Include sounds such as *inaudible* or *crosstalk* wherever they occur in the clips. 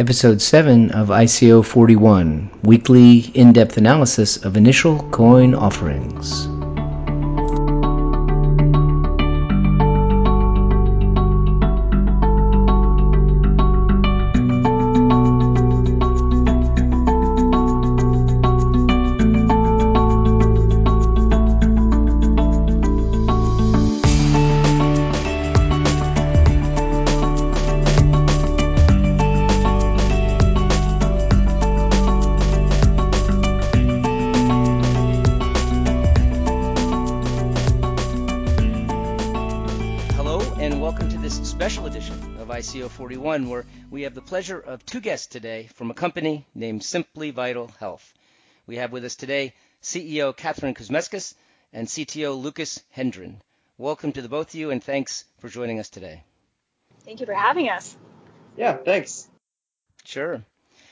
Episode 7 of ICO 41 Weekly in depth analysis of initial coin offerings. Where we have the pleasure of two guests today from a company named Simply Vital Health. We have with us today CEO Catherine Kuzmeskas and CTO Lucas Hendren. Welcome to the both of you, and thanks for joining us today. Thank you for having us. Yeah, thanks. Sure.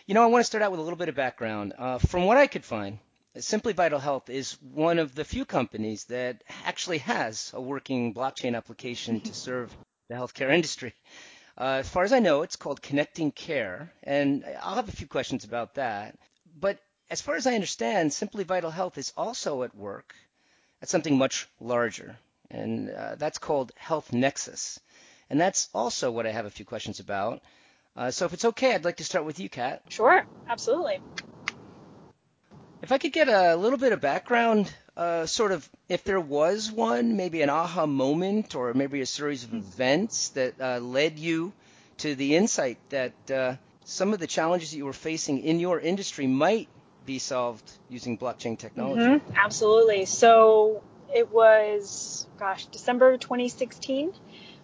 You know, I want to start out with a little bit of background. Uh, from what I could find, Simply Vital Health is one of the few companies that actually has a working blockchain application to serve the healthcare industry. Uh, as far as I know, it's called Connecting Care, and I'll have a few questions about that. But as far as I understand, Simply Vital Health is also at work at something much larger, and uh, that's called Health Nexus. And that's also what I have a few questions about. Uh, so if it's okay, I'd like to start with you, Kat. Sure, absolutely. If I could get a little bit of background uh, sort of if there was one, maybe an aha moment or maybe a series of events that uh, led you to the insight that uh, some of the challenges that you were facing in your industry might be solved using blockchain technology. Mm-hmm. Absolutely. So it was, gosh, December 2016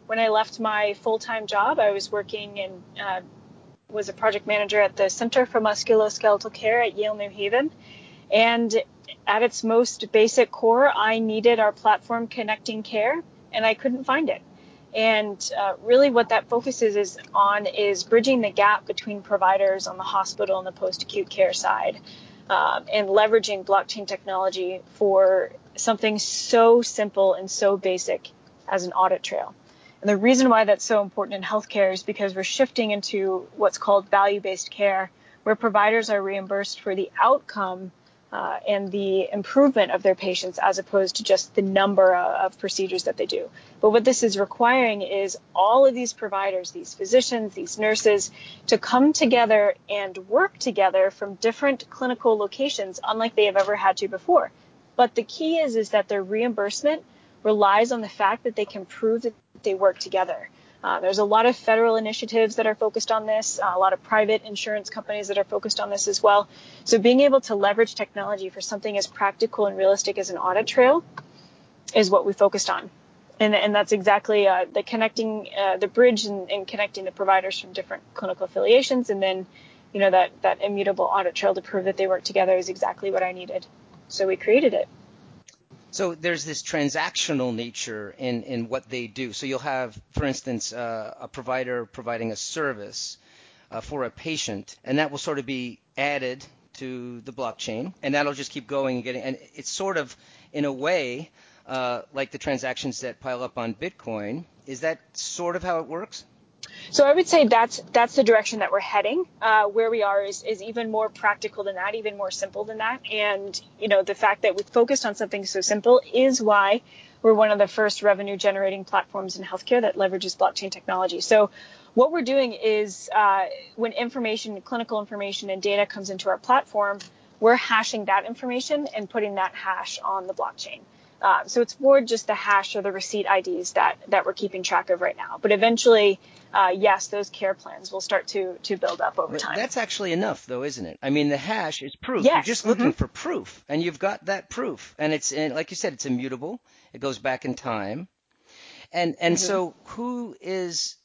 when I left my full time job. I was working and uh, was a project manager at the Center for Musculoskeletal Care at Yale New Haven. And at its most basic core, I needed our platform connecting care, and I couldn't find it. And uh, really, what that focuses is on is bridging the gap between providers on the hospital and the post-acute care side, um, and leveraging blockchain technology for something so simple and so basic as an audit trail. And the reason why that's so important in healthcare is because we're shifting into what's called value-based care, where providers are reimbursed for the outcome uh, and the improvement of their patients as opposed to just the number of procedures that they do. But what this is requiring is all of these providers, these physicians, these nurses, to come together and work together from different clinical locations, unlike they have ever had to before. But the key is, is that their reimbursement relies on the fact that they can prove that they work together. Uh, there's a lot of federal initiatives that are focused on this, uh, a lot of private insurance companies that are focused on this as well. So being able to leverage technology for something as practical and realistic as an audit trail is what we focused on. And, and that's exactly uh, the connecting uh, the bridge and, and, connecting the providers from different clinical affiliations, and then you know that that immutable audit trail to prove that they work together is exactly what I needed. So we created it. So there's this transactional nature in, in what they do. So you'll have, for instance, uh, a provider providing a service uh, for a patient, and that will sort of be added to the blockchain, and that'll just keep going and getting. And it's sort of, in a way, uh, like the transactions that pile up on Bitcoin. Is that sort of how it works? So I would say that's that's the direction that we're heading. Uh, where we are is, is even more practical than that, even more simple than that. And you know, the fact that we focused on something so simple is why we're one of the first revenue generating platforms in healthcare that leverages blockchain technology. So what we're doing is uh, when information, clinical information, and data comes into our platform, we're hashing that information and putting that hash on the blockchain. Uh, so it's more just the hash or the receipt IDs that that we're keeping track of right now. But eventually, uh, yes, those care plans will start to to build up over time. That's actually enough, though, isn't it? I mean, the hash is proof. Yes. You're just looking mm-hmm. for proof, and you've got that proof, and it's and like you said, it's immutable. It goes back in time, and and mm-hmm. so who is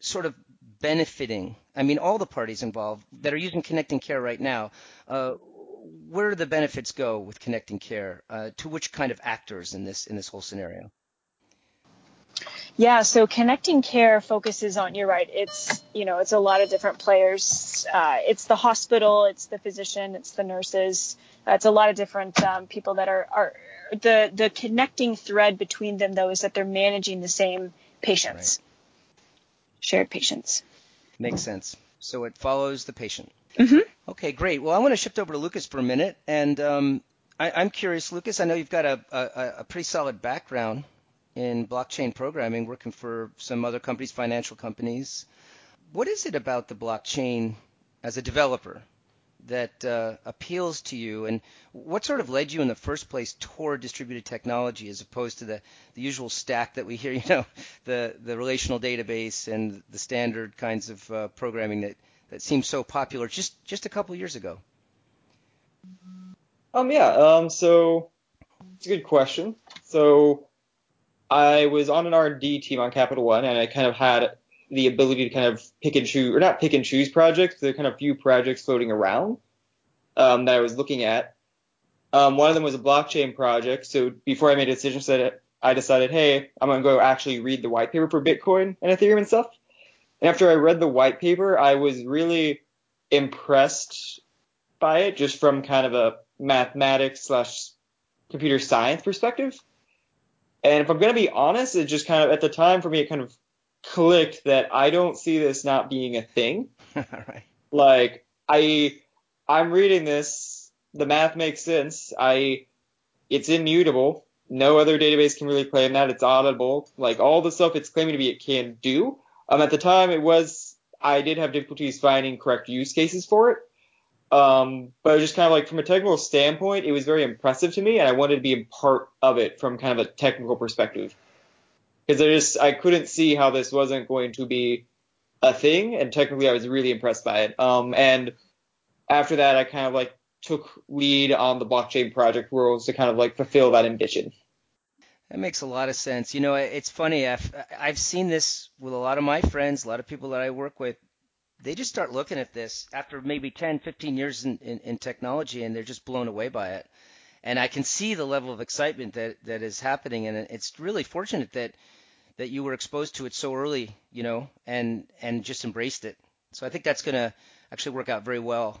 sort of benefiting? I mean, all the parties involved that are using Connecting Care right now. Uh, where do the benefits go with connecting care? Uh, to which kind of actors in this in this whole scenario? Yeah, so connecting care focuses on. You're right. It's you know it's a lot of different players. Uh, it's the hospital, it's the physician, it's the nurses. Uh, it's a lot of different um, people that are are the the connecting thread between them though is that they're managing the same patients, right. shared patients. Makes sense. So it follows the patient. Mm-hmm. Okay, great. Well, I want to shift over to Lucas for a minute, and um, I, am curious, Lucas. I know you've got a, a, a pretty solid background in blockchain programming, working for some other companies, financial companies. What is it about the blockchain as a developer that uh, appeals to you, and what sort of led you in the first place toward distributed technology as opposed to the, the usual stack that we hear, *laughs* you know, the, the relational database and the standard kinds of uh, programming that, that seemed so popular just, just a couple years ago? Um, yeah, um, so it's a good question. So I was on an R&D team on Capital One, and I kind of had the ability to kind of pick and choose, or not pick and choose projects. There are kind of few projects floating around um, that I was looking at. Um, one of them was a blockchain project. So before I made a decision, so I decided, hey, I'm gonna go actually read the white paper for Bitcoin and Ethereum and stuff. After I read the white paper, I was really impressed by it, just from kind of a mathematics slash computer science perspective. And if I'm going to be honest, it just kind of, at the time for me, it kind of clicked that I don't see this not being a thing. *laughs* right. Like, I, I'm reading this, the math makes sense. I, it's immutable. No other database can really claim that. It's auditable. Like, all the stuff it's claiming to be, it can do. Um, at the time, it was, I did have difficulties finding correct use cases for it. Um, but just kind of like from a technical standpoint, it was very impressive to me, and I wanted to be a part of it from kind of a technical perspective. Because I just I couldn't see how this wasn't going to be a thing, and technically I was really impressed by it. Um, and after that, I kind of like took lead on the blockchain project worlds to kind of like fulfill that ambition. That makes a lot of sense. You know, it's funny. I've I've seen this with a lot of my friends, a lot of people that I work with they just start looking at this after maybe 10, 15 years in, in, in, technology and they're just blown away by it. And I can see the level of excitement that, that is happening. And it's really fortunate that, that you were exposed to it so early, you know, and, and just embraced it. So I think that's going to actually work out very well.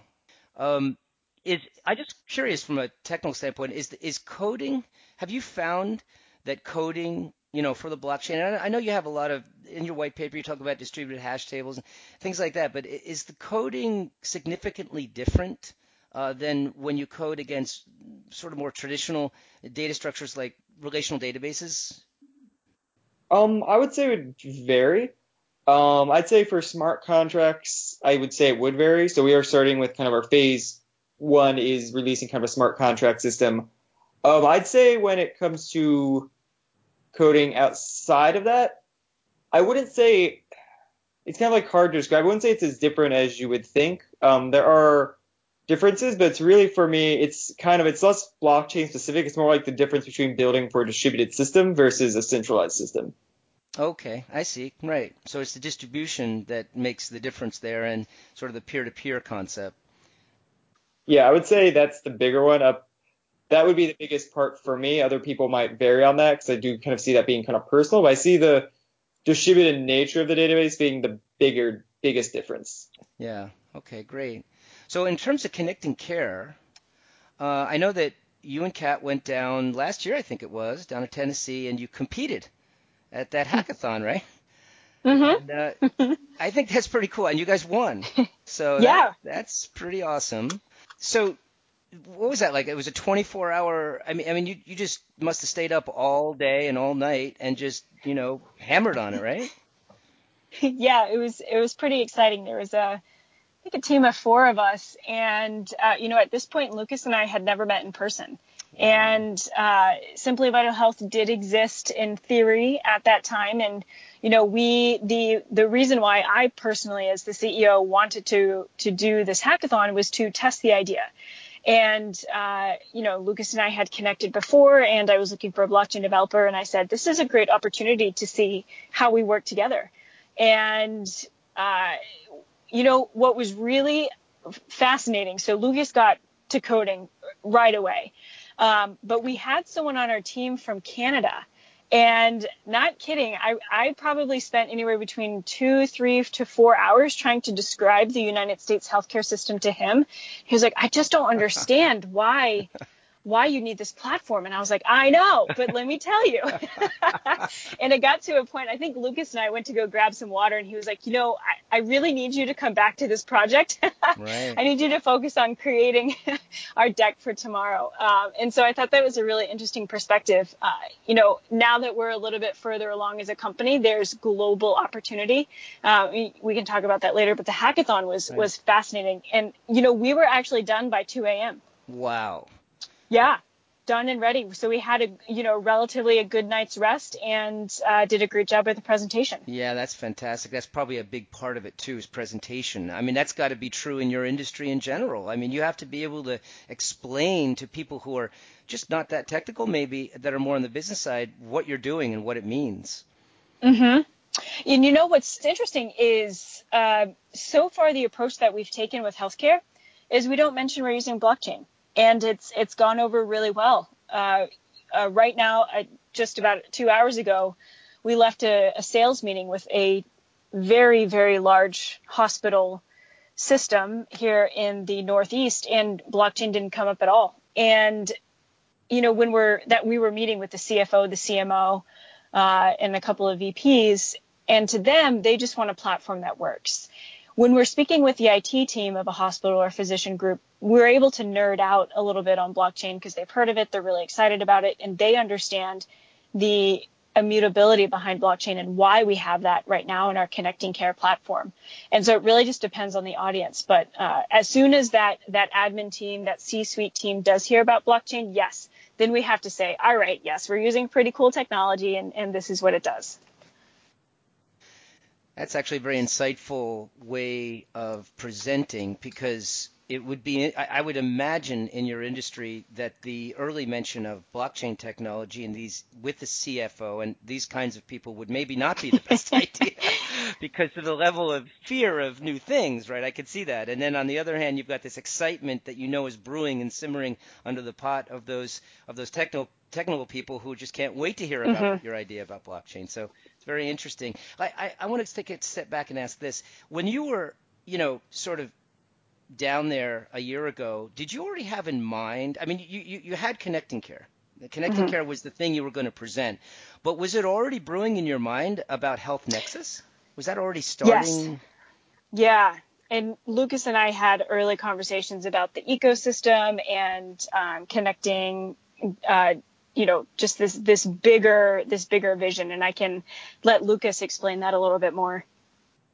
Um, is, I'm just curious from a technical standpoint, is, is coding, have you found that coding you know, for the blockchain. And I know you have a lot of in your white paper you talk about distributed hash tables and things like that. But is the coding significantly different uh, than when you code against sort of more traditional data structures like relational databases? Um, I would say it would vary. Um, I'd say for smart contracts, I would say it would vary. So we are starting with kind of our phase one is releasing kind of a smart contract system. Um, I'd say when it comes to coding outside of that, I wouldn't say it's kind of like hard to describe. I wouldn't say it's as different as you would think. Um, there are differences, but it's really for me, it's kind of it's less blockchain specific. It's more like the difference between building for a distributed system versus a centralized system. Okay, I see. Right. So it's the distribution that makes the difference there, and sort of the peer-to-peer concept. Yeah, I would say that's the bigger one. Up that would be the biggest part for me. Other people might vary on that because I do kind of see that being kind of personal. But I see the distributed nature of the database being the bigger, biggest difference. Yeah. Okay. Great. So in terms of connecting care, uh, I know that you and Kat went down last year, I think it was, down to Tennessee, and you competed at that hackathon, right? Mm-hmm. And, uh, I think that's pretty cool, and you guys won. *laughs* So yeah, that, that's pretty awesome. So what was that like? It was a 24 hour. I mean, I mean, you you just must have stayed up all day and all night and just you know hammered on it, right? *laughs* yeah, it was it was pretty exciting. There was a I think a team of four of us, and uh, you know at this point, Lucas and I had never met in person. And uh, Simply Vital Health did exist in theory at that time, and you know we the the reason why I personally, as the CEO, wanted to to do this hackathon was to test the idea and, uh, you know, Lucas and I had connected before, and I was looking for a blockchain developer, and I said, this is a great opportunity to see how we work together. And, uh, you know, what was really fascinating, so Lucas got to coding right away. Um, but we had someone on our team from Canada and not kidding, I, I probably spent anywhere between two, three to four hours trying to describe the United States healthcare system to him. He was like, I just don't *laughs* understand why why you need this platform. And I was like, I know, but let me tell you. *laughs* and it got to a point, I think Lucas and I went to go grab some water and he was like, you know, I, I really need you to come back to this project. *laughs* right. I need you to focus on creating *laughs* our deck for tomorrow. Um, and so I thought that was a really interesting perspective. Uh, you know, now that we're a little bit further along as a company, there's global opportunity. Uh, we, we, can talk about that later, but the hackathon was, right. was fascinating. And, you know, we were actually done by 2 a.m. Wow. Yeah, done and ready. So we had a you know relatively a good night's rest and uh, did a great job with the presentation. Yeah, that's fantastic. That's probably a big part of it too is presentation. I mean, that's got to be true in your industry in general. I mean, you have to be able to explain to people who are just not that technical, maybe that are more on the business side, what you're doing and what it means. Mm-hmm. And you know what's interesting is uh, so far the approach that we've taken with healthcare is we don't mention we're using blockchain and it's it's gone over really well. Uh, uh, right now, just about two hours ago, we left a, a, sales meeting with a very very large hospital system here in the Northeast, and blockchain didn't come up at all. And you know when we're that we were meeting with the CFO, the CMO, uh, and a couple of VPs, and to them they just want a platform that works when we're speaking with the IT team of a hospital or physician group, we're able to nerd out a little bit on blockchain because they've heard of it, they're really excited about it, and they understand the immutability behind blockchain and why we have that right now in our connecting care platform. And so it really just depends on the audience. But uh, as soon as that that admin team, that C-suite team does hear about blockchain, yes, then we have to say, all right, yes, we're using pretty cool technology, and, and this is what it does. That's actually a very insightful way of presenting because it would be, I would imagine in your industry that the early mention of blockchain technology and these with the CFO and these kinds of people would maybe not be the best *laughs* idea *laughs* because of the level of fear of new things, right? I could see that. And then on the other hand, you've got this excitement that you know is brewing and simmering under the pot of those of those techno technical people who just can't wait to hear about mm-hmm. your idea about blockchain. So very interesting. I, I, I want to take a step back and ask this: when you were, you know, sort of down there a year ago, did you already have in mind? I mean, you you, you had connecting care. Connecting mm-hmm. care was the thing you were going to present, but was it already brewing in your mind about Health Nexus? Was that already starting? Yes. Yeah, and Lucas and I had early conversations about the ecosystem and um, connecting uh, you know just this this bigger this bigger vision. And i can let lucas explain that a little bit more.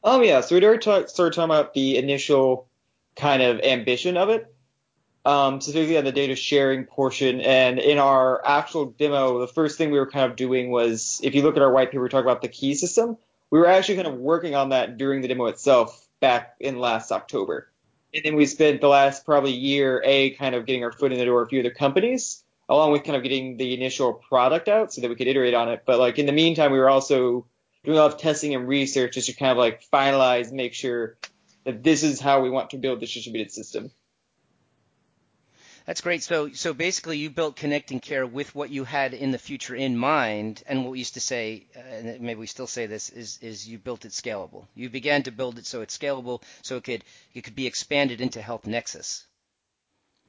Um yeah. So we'd already talk, started talking about the initial kind of ambition of it. Um specifically on the data sharing portion. And in our actual demo the first thing we were kind of doing was if you look at our white paper we talk about the key system. We were actually kind of working on that during the demo itself back in last october. And then we spent the last probably year a kind of getting our foot in the door a few other companies along with kind of getting the initial product out so that we could iterate on it. But like in the meantime, we were also doing a lot of testing and research just to kind of like finalize, make sure that this is how we want to build this distributed system. That's great. So, so basically, you built connecting care with what you had in the future in mind, and what we used to say, uh, and maybe we still say this, is is you built it scalable. You began to build it so it's scalable, so it could it could be expanded into Health Nexus.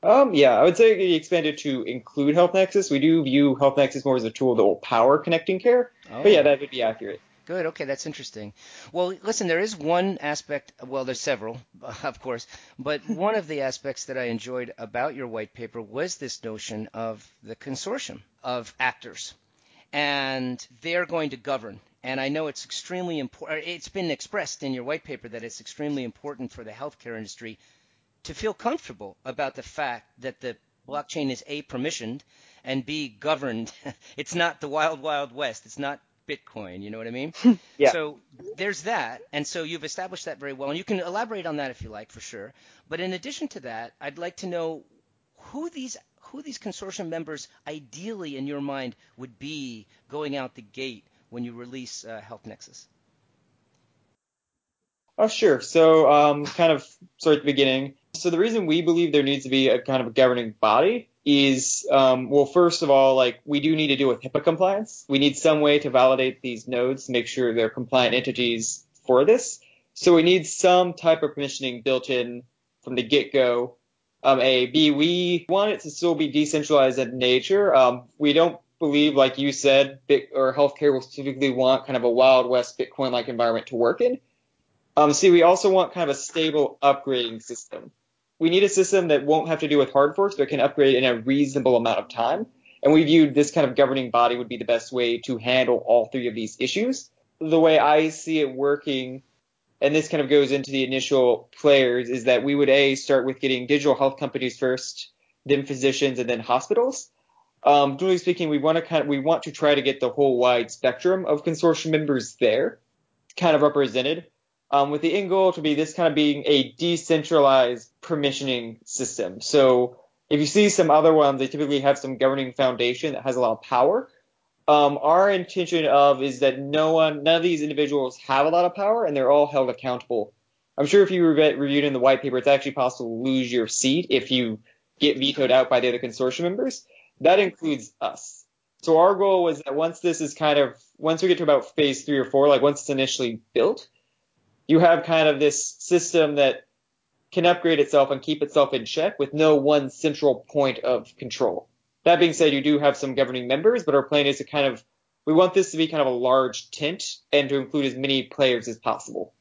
Um, yeah, I would say it expanded to include Health Nexus. We do view Health Nexus more as a tool that will power connecting care. Oh. But yeah, that would be accurate. Good. Okay, that's interesting. Well, listen, there is one aspect. Well, there's several, *laughs* of course, but *laughs* one of the aspects that I enjoyed about your white paper was this notion of the consortium of actors, and they're going to govern. And I know it's extremely important. It's been expressed in your white paper that it's extremely important for the healthcare industry to feel comfortable about the fact that the blockchain is A, permissioned, and B, governed. *laughs* it's not the wild, wild west. It's not Bitcoin. You know what I mean? *laughs* yeah. So there's that. And so you've established that very well. And you can elaborate on that if you like, for sure. But in addition to that, I'd like to know who these who these consortium members ideally in your mind would be going out the gate when you release uh, Health Nexus. Oh, sure. So, um, kind of start at the beginning. So the reason we believe there needs to be a kind of a governing body is, um, well, first of all, like we do need to deal with HIPAA compliance. We need some way to validate these nodes make sure they're compliant entities for this. So we need some type of permissioning built in from the get-go Um, a B, we want it to still be decentralized in nature. Um, we don't believe, like you said, Bit, or healthcare will specifically want kind of a Wild West Bitcoin-like environment to work in. Um, see, we also want kind of a stable upgrading system. We need a system that won't have to do with hard forks, but can upgrade in a reasonable amount of time. And we viewed this kind of governing body would be the best way to handle all three of these issues. The way I see it working, and this kind of goes into the initial players, is that we would A, start with getting digital health companies first, then physicians, and then hospitals. Um, generally speaking, we want to kind of, we want to try to get the whole wide spectrum of consortium members there, kind of represented. Um, with the end goal to be this kind of being a decentralized permissioning system. So if you see some other ones, they typically have some governing foundation that has a lot of power. Um, our intention of is that no one, none of these individuals have a lot of power, and they're all held accountable. I'm sure if you re- reviewed in the white paper, it's actually possible to lose your seat if you get vetoed out by the other consortium members. That includes us. So our goal was that once this is kind of once we get to about phase three or four, like once it's initially built, you have kind of this system that can upgrade itself and keep itself in check with no one central point of control. That being said, you do have some governing members, but our plan is to kind of we want this to be kind of a large tent and to include as many players as possible.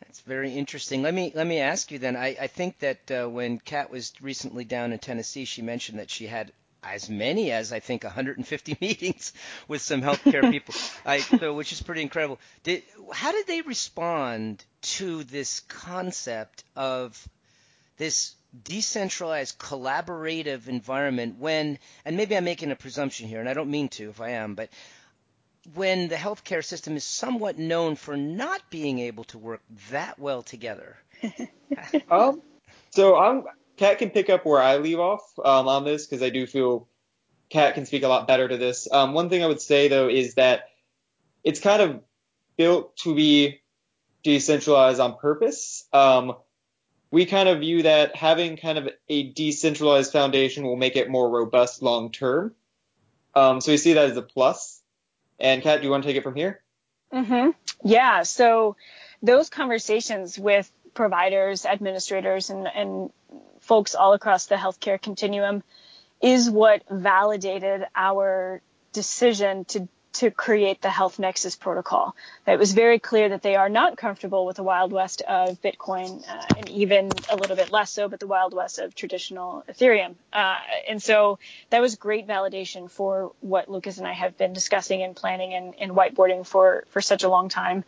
That's very interesting. Let me let me ask you then. I, I think that uh, when Kat was recently down in Tennessee, she mentioned that she had as many as I think 150 *laughs* meetings with some healthcare *laughs* people, I, so, which is pretty incredible. Did, how did they respond to this concept of this decentralized collaborative environment when, and maybe I'm making a presumption here, and I don't mean to if I am, but when the healthcare system is somewhat known for not being able to work that well together? *laughs* um, so I'm Kat can pick up where I leave off um, on this because I do feel Kat can speak a lot better to this. Um, one thing I would say though is that it's kind of built to be decentralized on purpose. Um, we kind of view that having kind of a decentralized foundation will make it more robust long term. Um, so we see that as a plus. And Kat, do you want to take it from here? Mm-hmm. Yeah. So those conversations with providers, administrators, and, and folks all across the healthcare continuum is what validated our decision to to create the Health Nexus protocol. It was very clear that they are not comfortable with the Wild West of Bitcoin, uh, and even a little bit less so, but the Wild West of traditional Ethereum. Uh, and so that was great validation for what Lucas and I have been discussing and planning and, and whiteboarding for for such a long time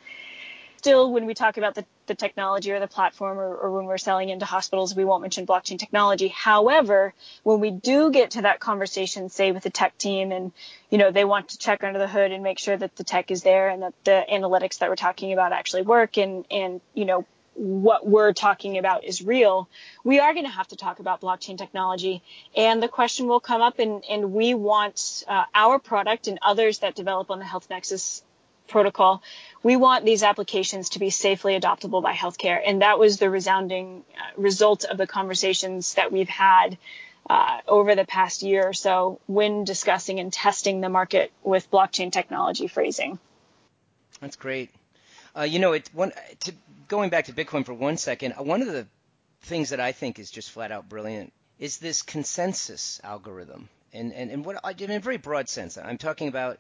still, when we talk about the, the technology or the platform or, or, when we're selling into hospitals, we won't mention blockchain technology. However, when we do get to that conversation, say with the tech team and, you know, they want to check under the hood and make sure that the tech is there and that the analytics that we're talking about actually work and, and, you know, what we're talking about is real, we are going to have to talk about blockchain technology. And the question will come up, and, and we want uh, our product and others that develop on the Health Nexus protocol. We want these applications to be safely adoptable by healthcare. And that was the resounding uh, result of the conversations that we've had uh, over the past year or so when discussing and testing the market with blockchain technology phrasing. That's great. Uh, you know, it, one, to, going back to Bitcoin for one second, uh, one of the things that I think is just flat out brilliant is this consensus algorithm. And, and, and what in a very broad sense, I'm talking about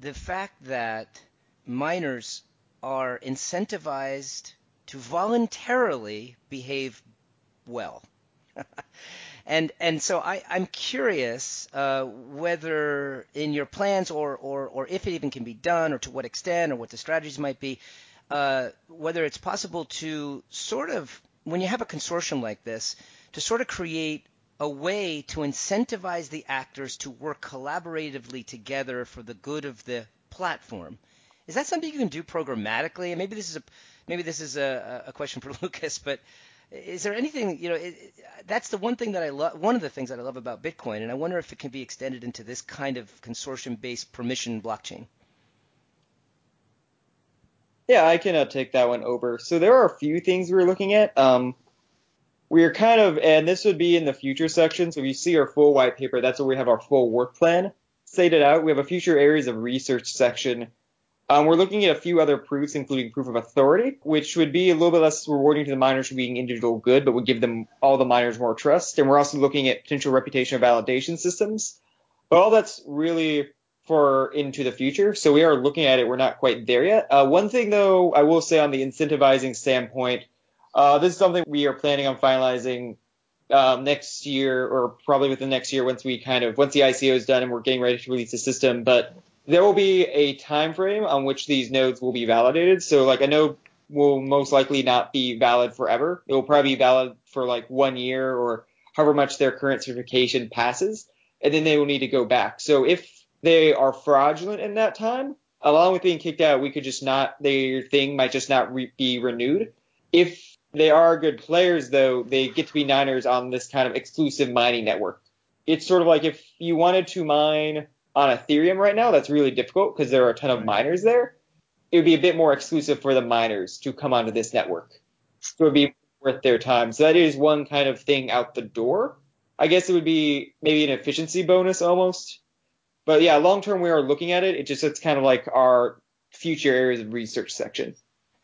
the fact that miners are incentivized to voluntarily behave well. *laughs* and and so I, I'm curious uh, whether in your plans or, or, or if it even can be done or to what extent or what the strategies might be, uh, whether it's possible to sort of, when you have a consortium like this, to sort of create a way to incentivize the actors to work collaboratively together for the good of the platform is that something you can do programmatically? And maybe this is a maybe this is a, a question for *laughs* Lucas, but is there anything you know? It, that's the one thing that I love. One of the things that I love about Bitcoin, and I wonder if it can be extended into this kind of consortium-based permission blockchain. Yeah, I can uh, take that one over. So there are a few things we're looking at. Um, we're kind of, and this would be in the future section. So if you see our full white paper, that's where we have our full work plan stated out. We have a future areas of research section Um, we're looking at a few other proofs, including proof of authority, which would be a little bit less rewarding to the miners for being individual good, but would give them all the miners more trust. And we're also looking at potential reputation validation systems. But all that's really for into the future. So we are looking at it. We're not quite there yet. Uh, one thing though, I will say on the incentivizing standpoint, uh, this is something we are planning on finalizing um, next year or probably within next year once we kind of once the ICO is done and we're getting ready to release the system. But there will be a time frame on which these nodes will be validated. So like a node will most likely not be valid forever. It will probably be valid for like one year or however much their current certification passes, and then they will need to go back. So if they are fraudulent in that time, along with being kicked out, we could just not their thing might just not re- be renewed. If they are good players, though, they get to be miners on this kind of exclusive mining network. It's sort of like if you wanted to mine on Ethereum right now, that's really difficult because there are a ton of miners there. It would be a bit more exclusive for the miners to come onto this network. So it would be worth their time. So that is one kind of thing out the door. I guess it would be maybe an efficiency bonus almost. But yeah, long term we are looking at it. It just it's kind of like our future areas of research section.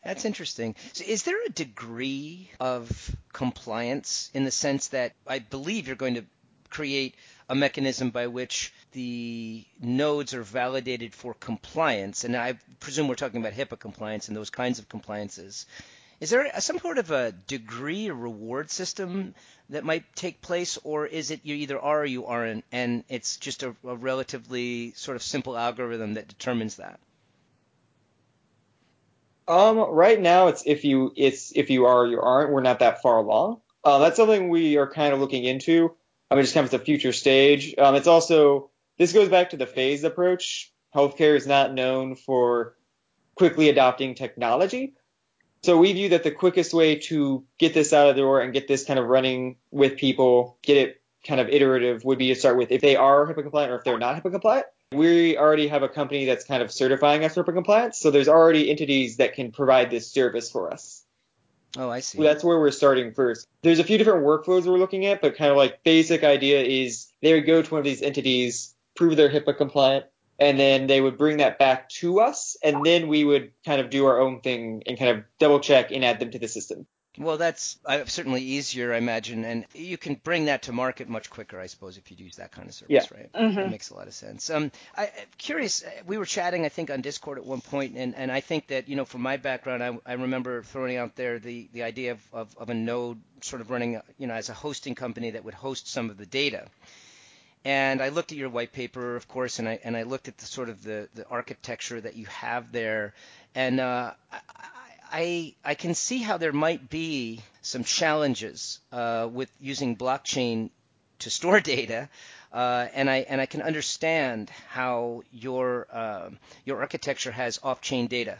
That's interesting. So is there a degree of compliance in the sense that I believe you're going to create a mechanism by which the nodes are validated for compliance, and I presume we're talking about HIPAA compliance and those kinds of compliances. Is there some sort of a degree or reward system that might take place, or is it you either are or you aren't, and it's just a, a relatively sort of simple algorithm that determines that? Um, right now it's if you it's if you are or you aren't. We're not that far along. Uh, that's something we are kind of looking into. I mean, just comes to the future stage. Um, it's also this goes back to the phased approach. Healthcare is not known for quickly adopting technology. So we view that the quickest way to get this out of the door and get this kind of running with people, get it kind of iterative, would be to start with if they are HIPAA compliant or if they're not HIPAA compliant. We already have a company that's kind of certifying us for compliance, so there's already entities that can provide this service for us. Oh, I see. That's where we're starting first. There's a few different workflows we're looking at, but kind of like basic idea is they would go to one of these entities, prove they're HIPAA compliant, and then they would bring that back to us, and then we would kind of do our own thing and kind of double check and add them to the system. Well, that's uh, certainly easier, I imagine, and you can bring that to market much quicker, I suppose, if you use that kind of service, yeah. right? Mm-hmm. That makes a lot of sense. Um, I, am curious. Uh, we were chatting, I think, on Discord at one point, and, and I think that you know, from my background, I, I remember throwing out there the, the idea of, of, of a node sort of running, you know, as a hosting company that would host some of the data. And I looked at your white paper, of course, and I and I looked at the sort of the, the architecture that you have there, and uh, I, I I can see how there might be some challenges uh, with using blockchain to store *laughs* data, uh, and I and I can understand how your uh, your architecture has off-chain data.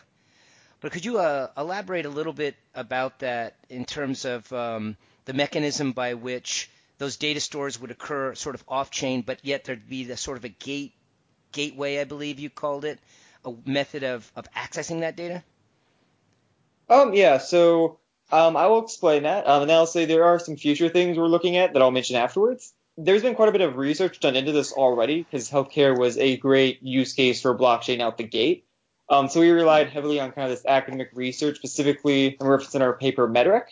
But could you uh, elaborate a little bit about that in terms of um, the mechanism by which those data stores would occur sort of off-chain, but yet there'd be the sort of a gate gateway, I believe you called it, a method of, of accessing that data? Um, yeah, so um, I will explain that, um, and then I'll say there are some future things we're looking at that I'll mention afterwards. There's been quite a bit of research done into this already because healthcare was a great use case for blockchain out the gate. Um, so we relied heavily on kind of this academic research, specifically in reference in our paper MedRec.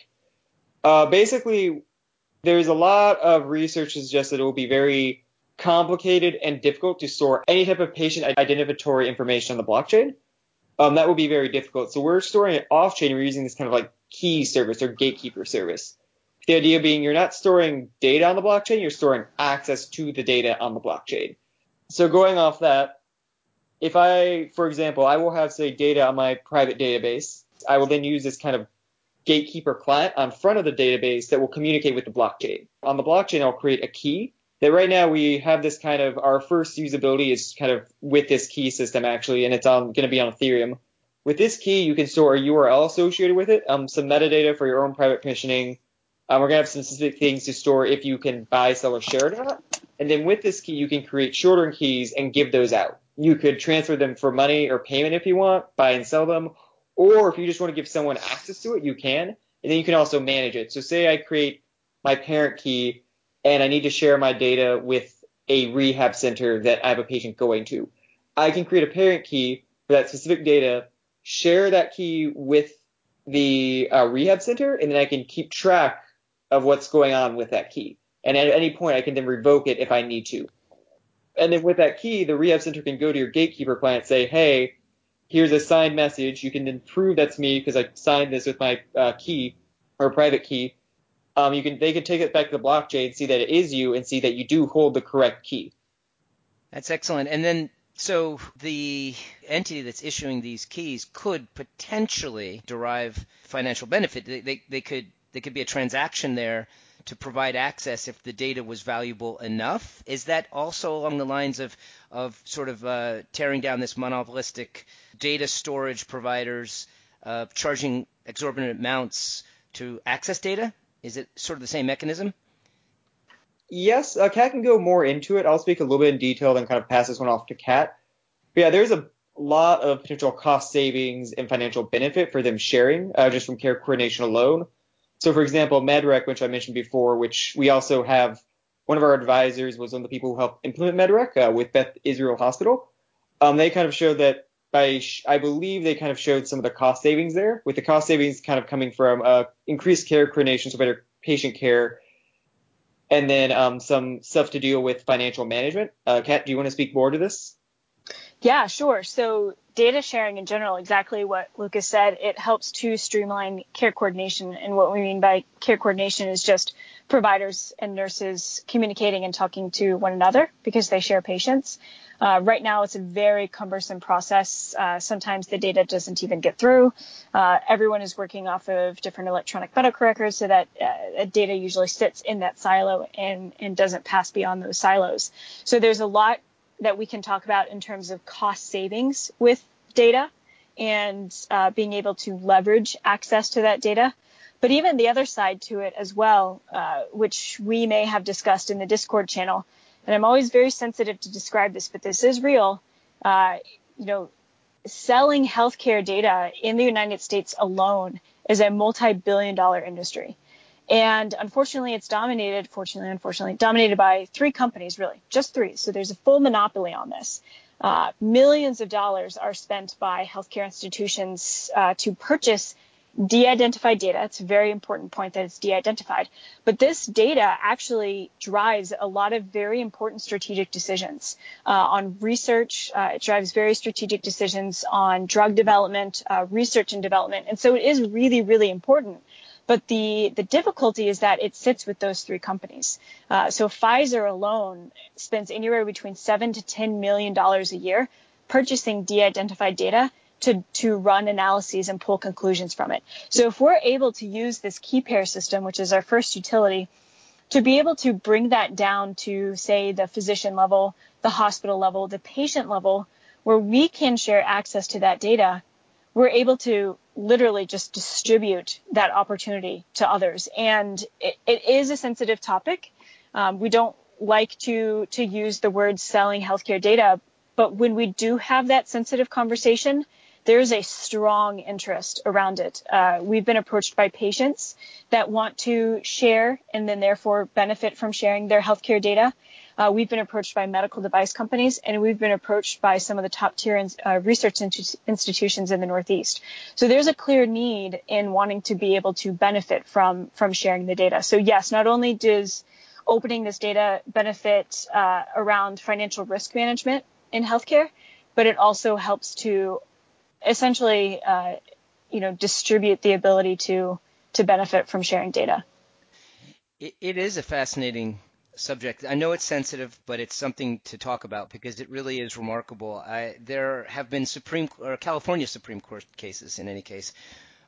Uh, basically, there's a lot of research that suggests that it will be very complicated and difficult to store any type of patient identificatory information on the blockchain um, that would be very difficult. So we're storing it off chain. We're using this kind of like key service or gatekeeper service. The idea being you're not storing data on the blockchain, you're storing access to the data on the blockchain. So going off that, if I, for example, I will have say data on my private database, I will then use this kind of gatekeeper client on front of the database that will communicate with the blockchain. On the blockchain, I'll create a key that right now we have this kind of our first usability is kind of with this key system actually, and it's going to be on Ethereum. With this key, you can store a URL associated with it, um, some metadata for your own private permissioning. Um, we're gonna have some specific things to store if you can buy, sell, or share it or not. And then with this key, you can create shorter keys and give those out. You could transfer them for money or payment if you want, buy and sell them, or if you just want to give someone access to it, you can. And then you can also manage it. So say I create my parent key and I need to share my data with a rehab center that I have a patient going to. I can create a parent key for that specific data, share that key with the uh, rehab center, and then I can keep track of what's going on with that key. And at any point, I can then revoke it if I need to. And then with that key, the rehab center can go to your gatekeeper client and say, hey, here's a signed message. You can then prove that's me because I signed this with my uh, key or private key. Um, you can they can take it back to the blockchain, see that it is you, and see that you do hold the correct key. That's excellent. And then so the entity that's issuing these keys could potentially derive financial benefit. They, they, they could they could be a transaction there to provide access if the data was valuable enough. Is that also along the lines of of sort of uh, tearing down this monopolistic data storage providers uh, charging exorbitant amounts to access data? Is it sort of the same mechanism? Yes, uh, Kat can go more into it. I'll speak a little bit in detail, then kind of pass this one off to Kat. But yeah, there's a lot of potential cost savings and financial benefit for them sharing uh, just from care coordination alone. So, for example, MedRec, which I mentioned before, which we also have one of our advisors was one of the people who helped implement MedRec uh, with Beth Israel Hospital. Um, they kind of showed that I believe they kind of showed some of the cost savings there, with the cost savings kind of coming from uh, increased care coordination, so better patient care, and then um, some stuff to deal with financial management. Uh, Kat, do you want to speak more to this? Yeah, sure. So data sharing in general, exactly what Lucas said, it helps to streamline care coordination. And what we mean by care coordination is just providers and nurses communicating and talking to one another because they share patients. Uh, right now, it's a very cumbersome process. Uh, sometimes the data doesn't even get through. Uh, everyone is working off of different electronic medical records, so that uh, data usually sits in that silo and, and doesn't pass beyond those silos. So there's a lot that we can talk about in terms of cost savings with data and uh, being able to leverage access to that data. But even the other side to it as well, uh, which we may have discussed in the Discord channel, and I'm always very sensitive to describe this, but this is real. Uh, you know, selling healthcare data in the United States alone is a multi-billion dollar industry. And unfortunately, it's dominated, fortunately, unfortunately, dominated by three companies, really, just three. So there's a full monopoly on this. Uh, millions of dollars are spent by healthcare institutions uh, to purchase de-identified data. It's a very important point that it's de-identified. But this data actually drives a lot of very important strategic decisions uh, on research. Uh, it drives very strategic decisions on drug development, uh, research and development. And so it is really, really important. But the, the difficulty is that it sits with those three companies. Uh, so Pfizer alone spends anywhere between seven to ten million dollars a year purchasing de-identified data to, to run analyses and pull conclusions from it. So if we're able to use this key pair system, which is our first utility, to be able to bring that down to say the physician level, the hospital level, the patient level, where we can share access to that data, we're able to literally just distribute that opportunity to others. And it, it is a sensitive topic. Um, we don't like to to use the word selling healthcare data, but when we do have that sensitive conversation, there's a strong interest around it. Uh, we've been approached by patients that want to share and then therefore benefit from sharing their healthcare data. Uh, we've been approached by medical device companies and we've been approached by some of the top tier in, uh, research in- institutions in the Northeast. So there's a clear need in wanting to be able to benefit from from sharing the data. So yes, not only does opening this data benefit uh, around financial risk management in healthcare, but it also helps to essentially, uh, you know, distribute the ability to to benefit from sharing data. it, it is a fascinating subject. I know it's sensitive, but it's something to talk about because it really is remarkable. I, there have been Supreme or California Supreme Court cases, in any case,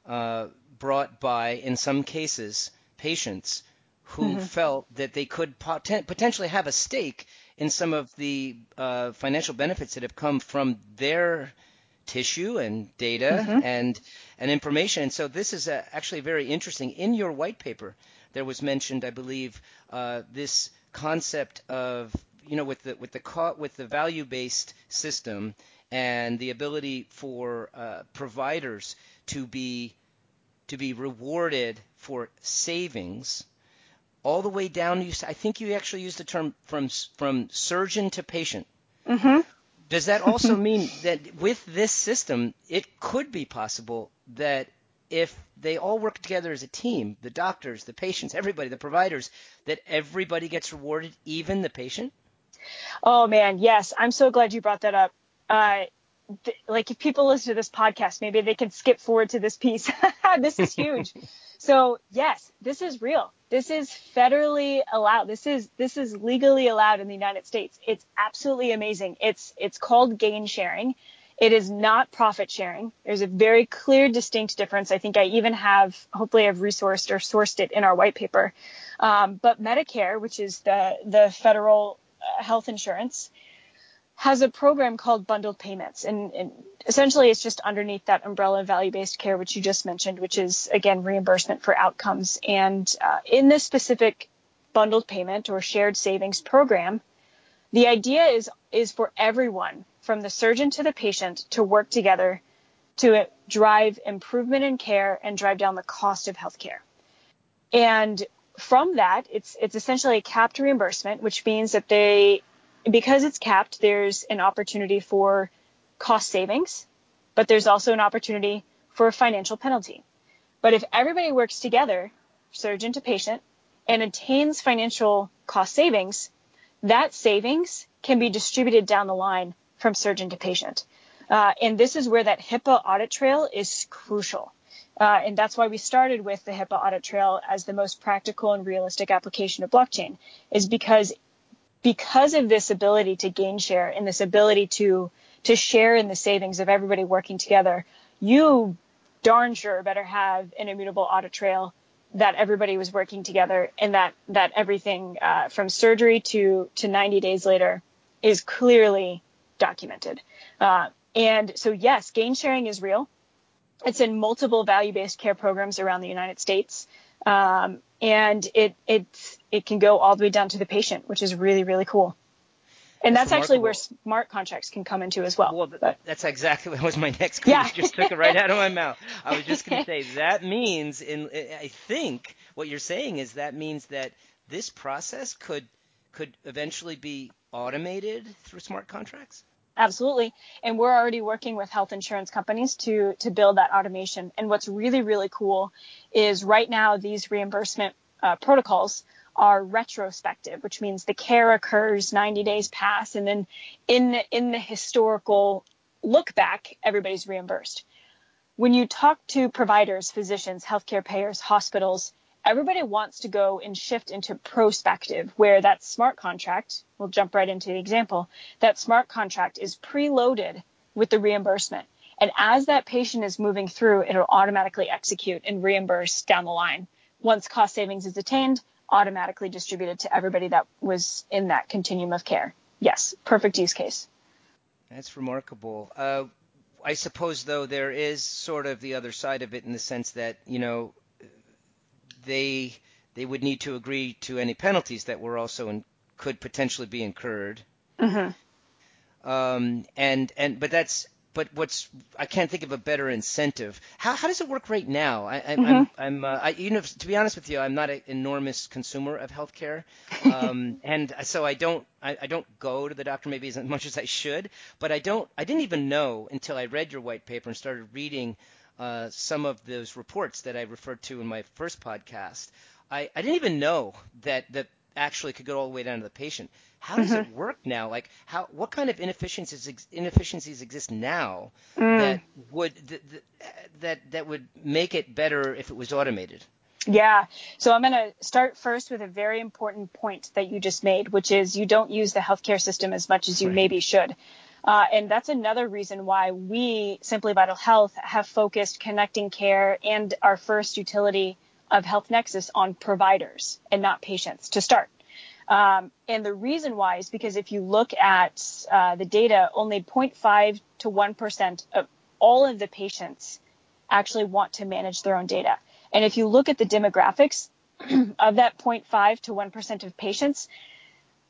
uh, brought by, in some cases, patients who mm-hmm. felt that they could poten- potentially have a stake in some of the uh, financial benefits that have come from their tissue and data mm-hmm. and and information. And so this is uh, actually very interesting. In your white paper, there was mentioned, I believe, uh, this concept of you know with the with the co- with the value based system and the ability for uh, providers to be to be rewarded for savings all the way down you I think you actually used the term from from surgeon to patient mm-hmm Does that also *laughs* mean that with this system, it could be possible that if they all work together as a team, the doctors, the patients, everybody, the providers, that everybody gets rewarded, even the patient? Oh man, yes. I'm so glad you brought that up. Uh, th- like if people listen to this podcast, maybe they can skip forward to this piece. *laughs* this is huge. *laughs* so yes, this is real. This is federally allowed. This is this is legally allowed in the United States. It's absolutely amazing. It's it's called gain sharing. It is not profit sharing. There's a very clear, distinct difference. I think I even have, hopefully, I've resourced or sourced it in our white paper. Um, but Medicare, which is the the federal uh, health insurance, has a program called bundled payments, and, and essentially it's just underneath that umbrella of value-based care, which you just mentioned, which is again reimbursement for outcomes. And uh, in this specific bundled payment or shared savings program, the idea is is for everyone from the surgeon to the patient to work together to drive improvement in care and drive down the cost of healthcare. And from that, it's it's essentially a capped reimbursement, which means that they because it's capped, there's an opportunity for cost savings, but there's also an opportunity for a financial penalty. But if everybody works together, surgeon to patient, and attains financial cost savings, that savings can be distributed down the line from surgeon to patient. Uh, and this is where that HIPAA audit trail is crucial. Uh, and that's why we started with the HIPAA audit trail as the most practical and realistic application of blockchain, is because because of this ability to gain share and this ability to to share in the savings of everybody working together, you darn sure better have an immutable audit trail that everybody was working together and that that everything uh, from surgery to to 90 days later is clearly documented. Uh, and so, yes, gain sharing is real. It's in multiple value-based care programs around the United States, um, and it it it can go all the way down to the patient, which is really really cool. And that's, actually where smart contracts can come into as well. Well, but, that's exactly *laughs* what was my next question. Yeah. just took it right out of my mouth. I was just going *laughs* to say that means, in I think what you're saying is that means that this process could could eventually be automated through smart contracts? Absolutely. And we're already working with health insurance companies to to build that automation. And what's really really cool is right now these reimbursement uh, protocols are retrospective, which means the care occurs 90 days pass, and then in the, in the historical look back, everybody's reimbursed. When you talk to providers, physicians, healthcare payers, hospitals, everybody wants to go and shift into prospective, where that smart contract, we'll jump right into the example, that smart contract is preloaded with the reimbursement. And as that patient is moving through, it'll automatically execute and reimburse down the line. Once cost savings is attained, automatically distributed to everybody that was in that continuum of care. Yes, perfect use case. That's remarkable. Uh, I suppose, though, there is sort of the other side of it in the sense that, you know, they they would need to agree to any penalties that were also in, could potentially be incurred. Mm-hmm. Um, and and but that's but what's I can't think of a better incentive. How how does it work right now? I, I, mm-hmm. I'm I'm uh, I, you know to be honest with you, I'm not an enormous consumer of healthcare, *laughs* um, and so I don't I, I don't go to the doctor maybe as much as I should. But I don't I didn't even know until I read your white paper and started reading uh, some of those reports that I referred to in my first podcast. I, I didn't even know that that actually could go all the way down to the patient. How does mm-hmm. it work now? Like how what kind of inefficiencies inefficiencies exist now mm. that would that that would make it better if it was automated? Yeah. So I'm going to start first with a very important point that you just made, which is you don't use the healthcare system as much as you right. maybe should. Uh, and that's another reason why we, Simply Vital Health, have focused connecting care and our first utility of Health Nexus on providers and not patients to start. Um, and the reason why is because if you look at uh, the data, only 0.5 to 1% of all of the patients actually want to manage their own data. And if you look at the demographics *clears throat* of that 0.5 to 1% of patients,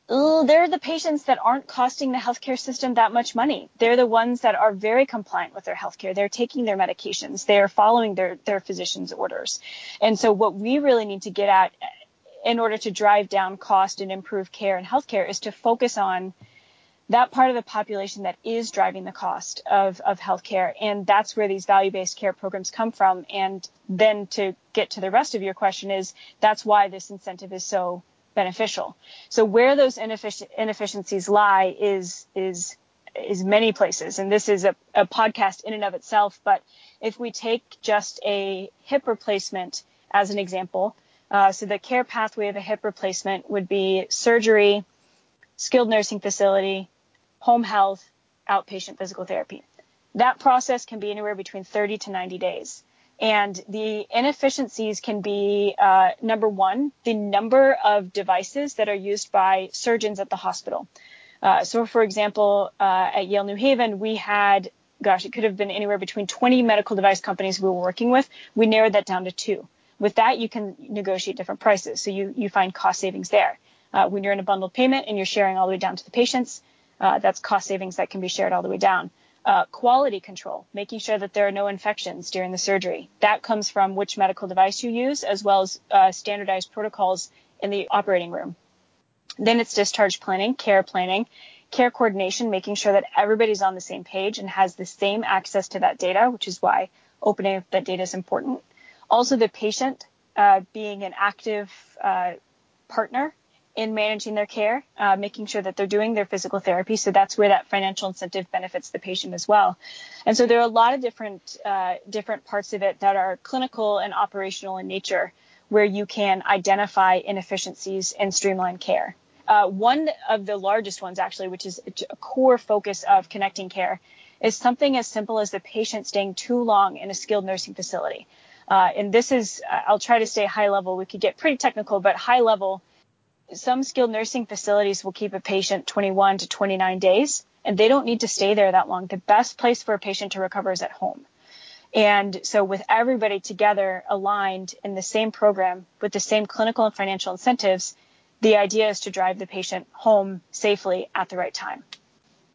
they're the patients that aren't costing the healthcare system that much money. They're the ones that are very compliant with their healthcare. They're taking their medications. They're following their, their physician's orders. And so what we really need to get at in order to drive down cost and improve care and healthcare is to focus on that part of the population that is driving the cost of, of healthcare. And that's where these value based care programs come from. And then to get to the rest of your question is that's why this incentive is so beneficial. So where those ineffic- inefficiencies lie is is is many places, and this is a, a podcast in and of itself. But if we take just a hip replacement as an example, uh, so the care pathway of a hip replacement would be surgery, skilled nursing facility, home health, outpatient physical therapy. That process can be anywhere between 30 to 90 days. And the inefficiencies can be uh, number one, the number of devices that are used by surgeons at the hospital. Uh, so, for example, uh, at Yale New Haven, we had, gosh, it could have been anywhere between 20 medical device companies we were working with. We narrowed that down to two. With that, you can negotiate different prices. So you, you find cost savings there. Uh, when you're in a bundled payment and you're sharing all the way down to the patients, uh, that's cost savings that can be shared all the way down. Uh, quality control, making sure that there are no infections during the surgery. That comes from which medical device you use, as well as uh, standardized protocols in the operating room. Then it's discharge planning, care planning, care coordination, making sure that everybody's on the same page and has the same access to that data, which is why opening up that data is important. Also, the patient uh, being an active uh, partner in managing their care, uh, making sure that they're doing their physical therapy. So that's where that financial incentive benefits the patient as well. And so there are a lot of different uh, different parts of it that are clinical and operational in nature, where you can identify inefficiencies and streamline care. Uh, one of the largest ones, actually, which is a core focus of connecting care, is something as simple as the patient staying too long in a skilled nursing facility. Uh, and this is, I'll try to stay high level. We could get pretty technical, but high level some skilled nursing facilities will keep a patient 21 to 29 days, and they don't need to stay there that long. The best place for a patient to recover is at home. And so, with everybody together aligned in the same program with the same clinical and financial incentives, the idea is to drive the patient home safely at the right time.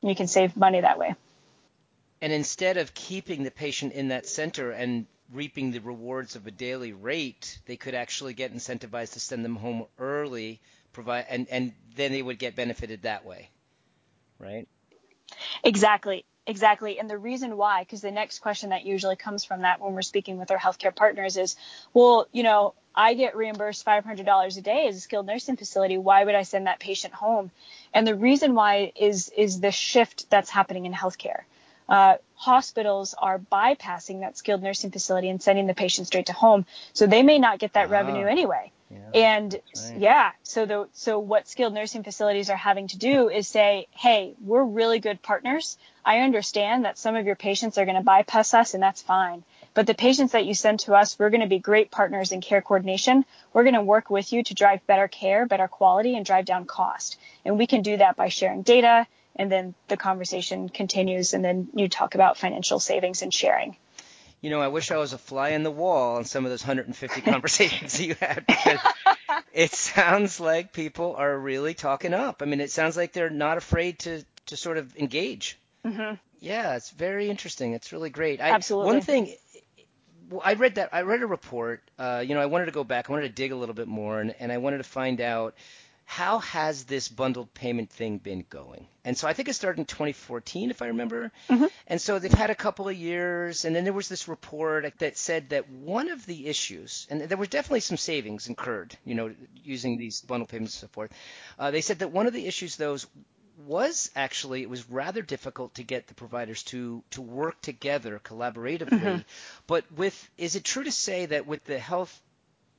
You can save money that way. And instead of keeping the patient in that center and reaping the rewards of a daily rate, they could actually get incentivized to send them home early provide and and then they would get benefited that way right? Exactly. Exactly. And the reason why because the next question that usually comes from that when we're speaking with our healthcare partners is well you know i get reimbursed $500 a day as a skilled nursing facility. Why would i send that patient home? And the reason why is is the shift that's happening in healthcare. Uh, hospitals are bypassing that skilled nursing facility and sending the patient straight to home. So they may not get that revenue anyway and right. yeah, so the so what skilled nursing facilities are having to do is say, hey, we're really good partners. I understand that some of your patients are going to bypass us, and that's fine. But the patients that you send to us, we're going to be great partners in care coordination. We're going to work with you to drive better care, better quality, and drive down cost. And we can do that by sharing data. And then the conversation continues, and then you talk about financial savings and sharing you know, I wish I was a fly in the wall on some of those 150 *laughs* conversations you had because it sounds like people are really talking up. I mean, it sounds like they're not afraid to to sort of engage. Mm-hmm. Yeah, it's very interesting. It's really great. I, Absolutely. One thing, I read that I read a report. Uh, you know, I wanted to go back. I wanted to dig a little bit more, and, and I wanted to find out how has this bundled payment thing been going? And so I think it started in 2014, if I remember. Mm-hmm. And so they've had a couple of years, and then there was this report that said that one of the issues, and there were definitely some savings incurred, you know, using these bundled payments and so forth. Uh, they said that one of the issues, though, was actually it was rather difficult to get the providers to to work together collaboratively. Mm-hmm. But with is it true to say that with the health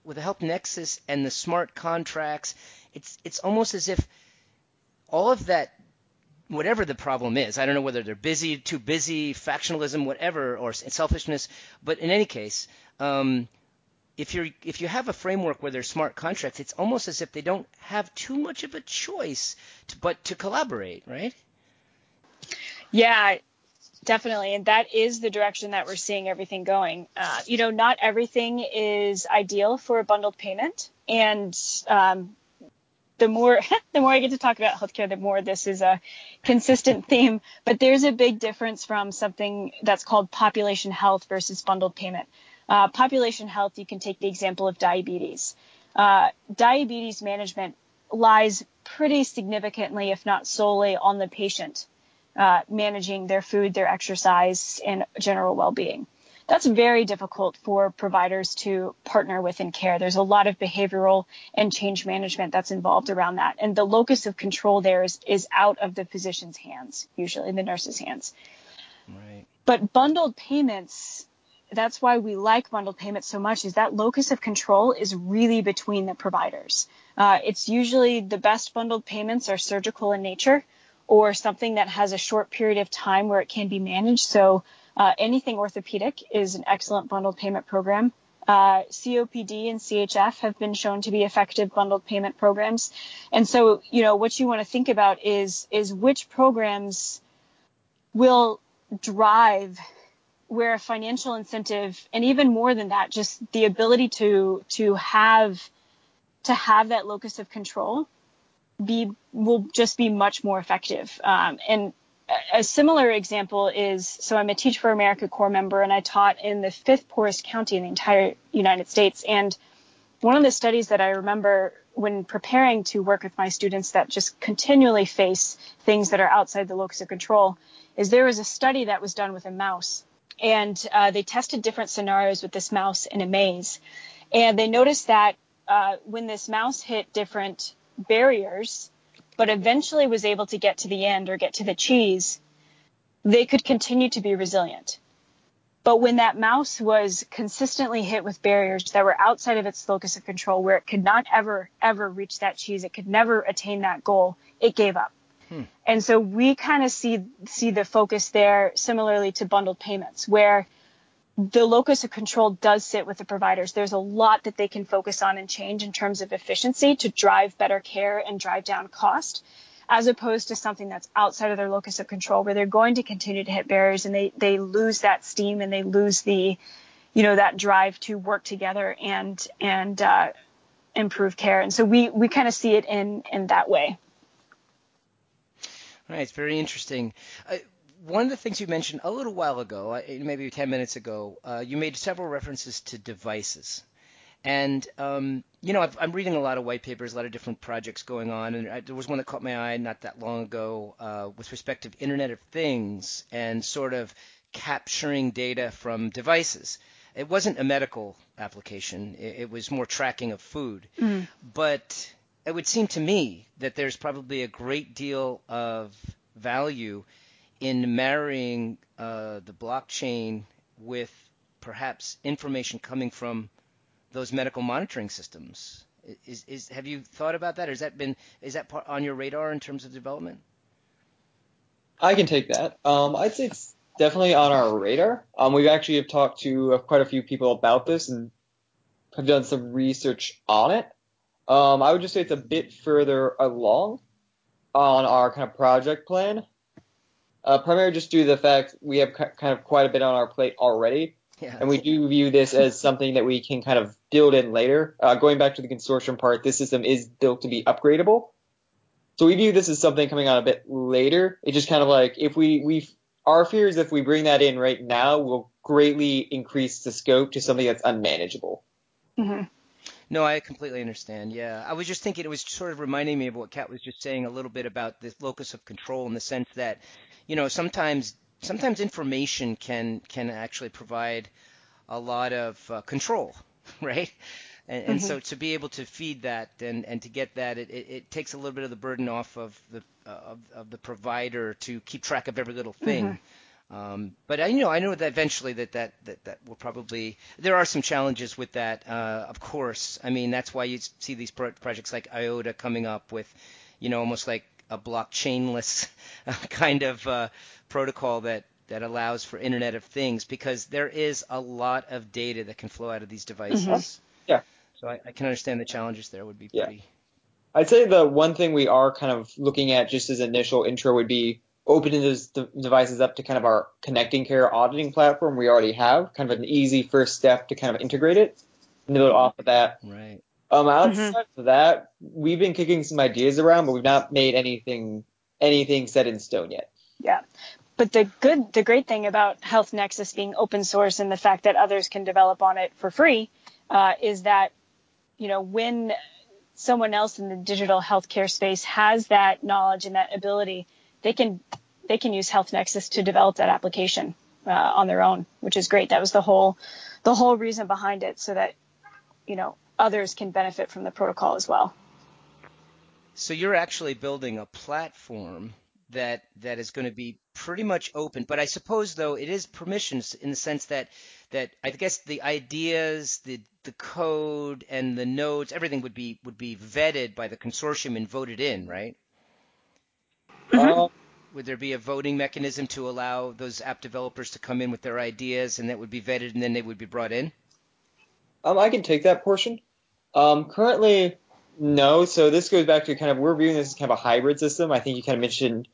with the Health Nexus and the smart contracts, it's it's almost as if all of that whatever the problem is, I don't know whether they're busy, too busy, factionalism, whatever, or selfishness, but in any case, um, if you if you have a framework where there's smart contracts, it's almost as if they don't have too much of a choice, to, but to collaborate, right? Yeah, Definitely. And that is the direction that we're seeing everything going. Uh, you know, not everything is ideal for a bundled payment. And um, the more *laughs* the more I get to talk about healthcare, the more this is a consistent *laughs* theme. But there's a big difference from something that's called population health versus bundled payment. Uh, population health, you can take the example of diabetes. Uh, diabetes management lies pretty significantly, if not solely, on the patient uh, managing their food, their exercise, and general well-being. That's very difficult for providers to partner with in care. There's a lot of behavioral and change management that's involved around that. And the locus of control there is, is out of the physician's hands, usually the nurse's hands. Right. But bundled payments, that's why we like bundled payments so much, is that locus of control is really between the providers. Uh, it's usually the best bundled payments are surgical in nature or something that has a short period of time where it can be managed. So uh, anything orthopedic is an excellent bundled payment program. Uh, COPD and CHF have been shown to be effective bundled payment programs. And so, you know, what you want to think about is is which programs will drive where a financial incentive and even more than that, just the ability to to have to have that locus of control be will just be much more effective. Um, and a similar example is so I'm a Teach for America Corps member and I taught in the fifth poorest county in the entire United States. And one of the studies that I remember when preparing to work with my students that just continually face things that are outside the locus of control is there was a study that was done with a mouse. And uh, they tested different scenarios with this mouse in a maze. And they noticed that uh, when this mouse hit different barriers, but eventually was able to get to the end or get to the cheese, they could continue to be resilient. But when that mouse was consistently hit with barriers that were outside of its locus of control, where it could not ever, ever reach that cheese, it could never attain that goal, it gave up. Hmm. And so we kind of see see the focus there similarly to bundled payments, where the locus of control does sit with the providers. There's a lot that they can focus on and change in terms of efficiency to drive better care and drive down cost, as opposed to something that's outside of their locus of control where they're going to continue to hit barriers and they, they lose that steam and they lose the, you know, that drive to work together and, and, uh, improve care. And so we, we kind of see it in, in that way. Right, it's very interesting. Uh, one of the things you mentioned a little while ago, uh, maybe 10 minutes ago, uh, you made several references to devices. And, um, you know, i am reading a lot of white papers, a lot of different projects going on. And I, there was one that caught my eye not that long ago uh, with respect to Internet of Things and sort of capturing data from devices. It wasn't a medical application, it, it was more tracking of food. Mm. But it would seem to me that there's probably a great deal of value in marrying uh, the blockchain with perhaps information coming from those medical monitoring systems. Is, is have you thought about that? Or has that been is that part on your radar in terms of development? I can take that. Um, I'd say it's definitely on our radar. Um, we've actually have talked to uh, quite a few people about this and have done some research on it. Um, I would just say it's a bit further along on our kind of project plan. Uh, primarily just due to the fact we have kind of quite a bit on our plate already. Yeah. And we do view this as something that we can kind of build in later. Uh, going back to the consortium part, this system is built to be upgradable. So we view this as something coming on a bit later. It's just kind of like if we, we, our fear is if we bring that in right now, we'll greatly increase the scope to something that's unmanageable. Mm-hmm. No, I completely understand. Yeah, I was just thinking it was sort of reminding me of what Kat was just saying a little bit about the locus of control in the sense that you know, sometimes sometimes information can can actually provide a lot of uh, control, *laughs* right? And, and mm-hmm. so to be able to feed that and, and to get that, it, it, it takes a little bit of the burden off of the uh, of, of the provider to keep track of every little thing. Mm-hmm. Um, but I you know I know that eventually that, that that that will probably there are some challenges with that. Uh, of course, I mean that's why you see these pro- projects like IOTA coming up with, you know, almost like a blockchainless *laughs* kind of uh, protocol that that allows for Internet of Things because there is a lot of data that can flow out of these devices. Mm-hmm. Yeah. So I, I, can understand the challenges there would be pretty. Yeah. I'd say the one thing we are kind of looking at just as initial intro would be opening those de- devices up to kind of our connecting care auditing platform we already have, kind of an easy first step to kind of integrate it. And build off of that. Right. Um, outside mm-hmm. of that, we've been kicking some ideas around, but we've not made anything anything set in stone yet. Yeah. But the good, the great thing about Health Nexus being open source and the fact that others can develop on it for free uh, is that, you know, when someone else in the digital healthcare space has that knowledge and that ability, they can they can use Health Nexus to develop that application uh, on their own, which is great. That was the whole the whole reason behind it, so that you know others can benefit from the protocol as well. So you're actually building a platform that that is going to be pretty much open. But I suppose though it is permissions in the sense that that I guess the ideas, the the code and the nodes, everything would be would be vetted by the consortium and voted in, right? Mm-hmm. Uh, would there be a voting mechanism to allow those app developers to come in with their ideas and that would be vetted and then they would be brought in? Um, I can take that portion. Um, currently, no. So this goes back to kind of we're viewing this as kind of a hybrid system. I think you kind of mentioned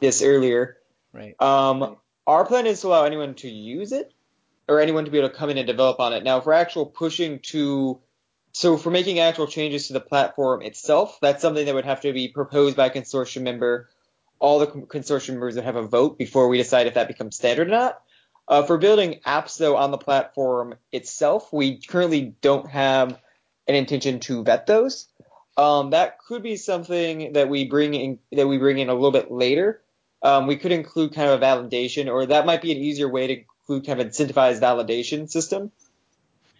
this earlier. Right. Um, our plan is to allow anyone to use it or anyone to be able to come in and develop on it. Now, if we're actual pushing to, so for making actual changes to the platform itself, that's something that would have to be proposed by a consortium member. All the consortium members would have a vote before we decide if that becomes standard or not. Uh, for building apps though on the platform itself, we currently don't have an intention to vet those. Um, that could be something that we bring in that we bring in a little bit later. Um, we could include kind of a validation, or that might be an easier way to include kind of incentivized validation system.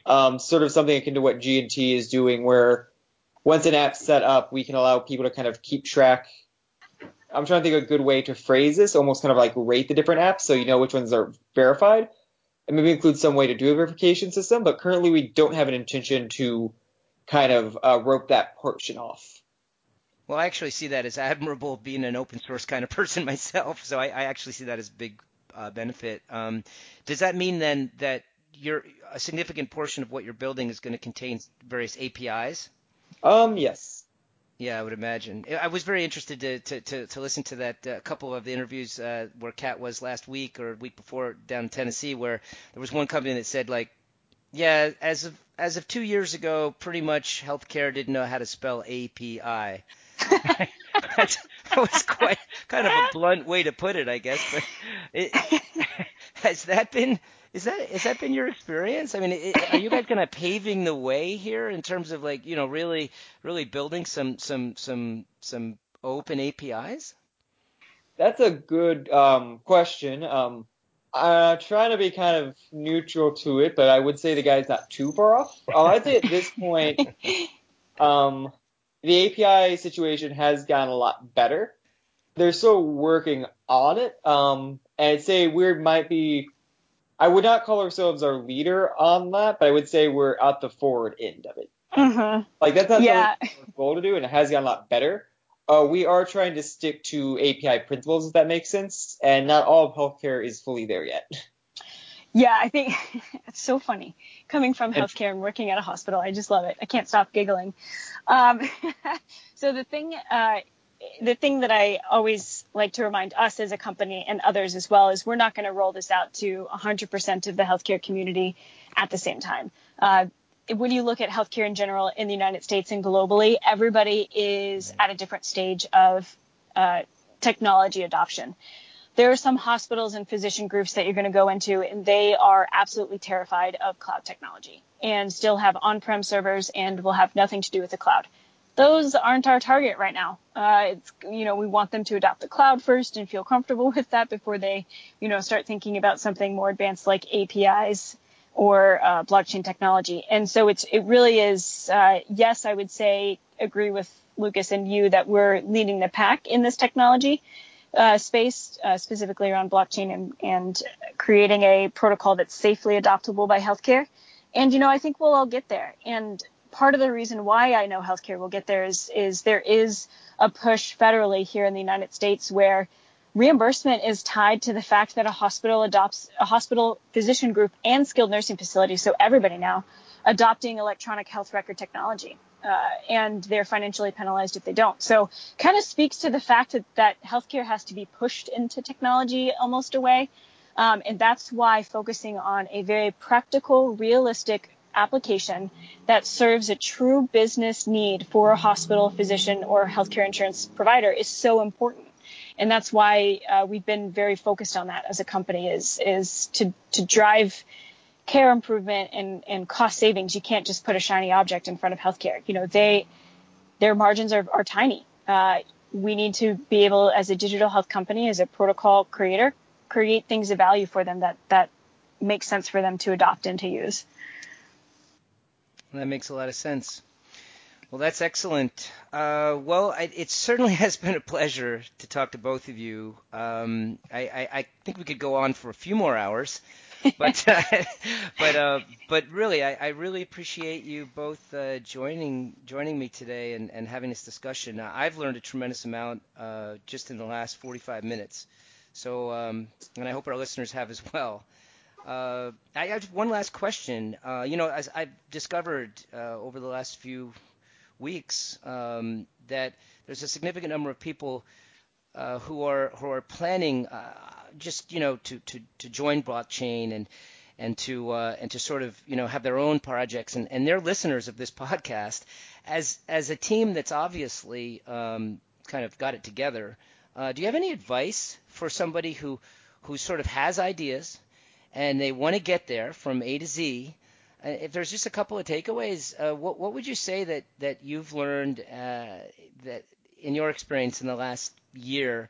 Um, sort of something akin to what G&T is doing, where once an app's set up, we can allow people to kind of keep track. I'm trying to think of a good way to phrase this, almost kind of like rate the different apps so you know which ones are verified, and maybe include some way to do a verification system. But currently, we don't have an intention to kind of uh, rope that portion off. Well, I actually see that as admirable being an open source kind of *laughs* person myself. So I, I actually see that as a big uh, benefit. Um, does that mean then that your a significant portion of what you're building is going to contain various APIs? Um, yes. Yeah, I would imagine. I was very interested to to, to, to listen to that uh, couple of the interviews uh, where Cat was last week or week before down in Tennessee, where there was one company that said like, yeah, as of as of two years ago, pretty much healthcare didn't know how to spell API. *laughs* that was quite kind of a blunt way to put it, I guess. But it, *laughs* has that been is that has that been your experience? I mean, it, are you guys kind of paving the way here in terms of like you know really really building some some some some open APIs? That's a good um, question. Um, I'm trying to be kind of neutral to it, but I would say the guy's not too far off. I'd say at this point, *laughs* um, the API situation has gotten a lot better. They're still working on it. Um, and I'd say we might be, I would not call ourselves our leader on that, but I would say we're at the forward end of it. Mm-hmm. Like that's not yeah. something goal to do, and it has gotten a lot better. Uh, we are trying to stick to API principles, if that makes sense, and not all of healthcare is fully there yet. Yeah, I think *laughs* it's so funny coming from healthcare and working at a hospital. I just love it. I can't stop giggling. Um, *laughs* so the thing, uh, the thing that I always like to remind us as a company and others as well is we're not going to roll this out to 100% of the healthcare community at the same time. Uh, when you look at healthcare in general in the United States and globally, everybody is at a different stage of uh, technology adoption there are some hospitals and physician groups that you're going to go into and they are absolutely terrified of cloud technology and still have on-prem servers and will have nothing to do with the cloud those aren't our target right now uh, it's you know we want them to adopt the cloud first and feel comfortable *laughs* with that before they you know start thinking about something more advanced like apis or uh, blockchain technology and so it's it really is uh, yes i would say agree with lucas and you that we're leading the pack in this technology uh, space, uh, specifically around blockchain and, and creating a protocol that's safely adoptable by healthcare. And, you know, I think we'll all get there. And part of the reason why I know healthcare will get there is, is there is a push federally here in the United States where reimbursement is tied to the fact that a hospital adopts a hospital physician group and skilled nursing facility. So everybody now adopting electronic health record technology uh, and they're financially penalized if they don't. So, kind of speaks to the fact that, that healthcare has to be pushed into technology almost a way. Um, and that's why focusing on a very practical, realistic application that serves a true business need for a hospital, physician, or healthcare insurance provider is so important. And that's why uh, we've been very focused on that as a company is is to to drive care improvement and, and cost savings, you can't just put a shiny object in front of healthcare. You know, they their margins are, are tiny. Uh, we need to be able, as a digital health company, as a protocol creator, create things of value for them that that makes sense for them to adopt and to use. That makes a lot of sense. Well, that's excellent. Uh, well, I, it certainly *laughs* has been a pleasure to talk to both of you. Um, I, I, I, think we could go on for a few more hours, *laughs* but uh, *laughs* but uh, but really, I, I, really appreciate you both uh, joining joining me today and, and having this discussion. I've learned a tremendous amount uh, just in the last 45 minutes. So, um, and I hope our listeners have as well. Uh, I have one last question. you know, as I've discovered over the last few weeks um, that there's a significant number of people uh, who are who are planning uh, just you know to, to, to join blockchain and and to uh, and to sort of you know have their own projects and, and they're listeners of this podcast as as a team that's obviously um, kind of got it together. Uh, do you have any advice for somebody who who sort of has ideas and they want to get there from A to Z? Uh, if there's just a couple of takeaways, uh, what what would you say that that you've learned uh, that in your experience in the last year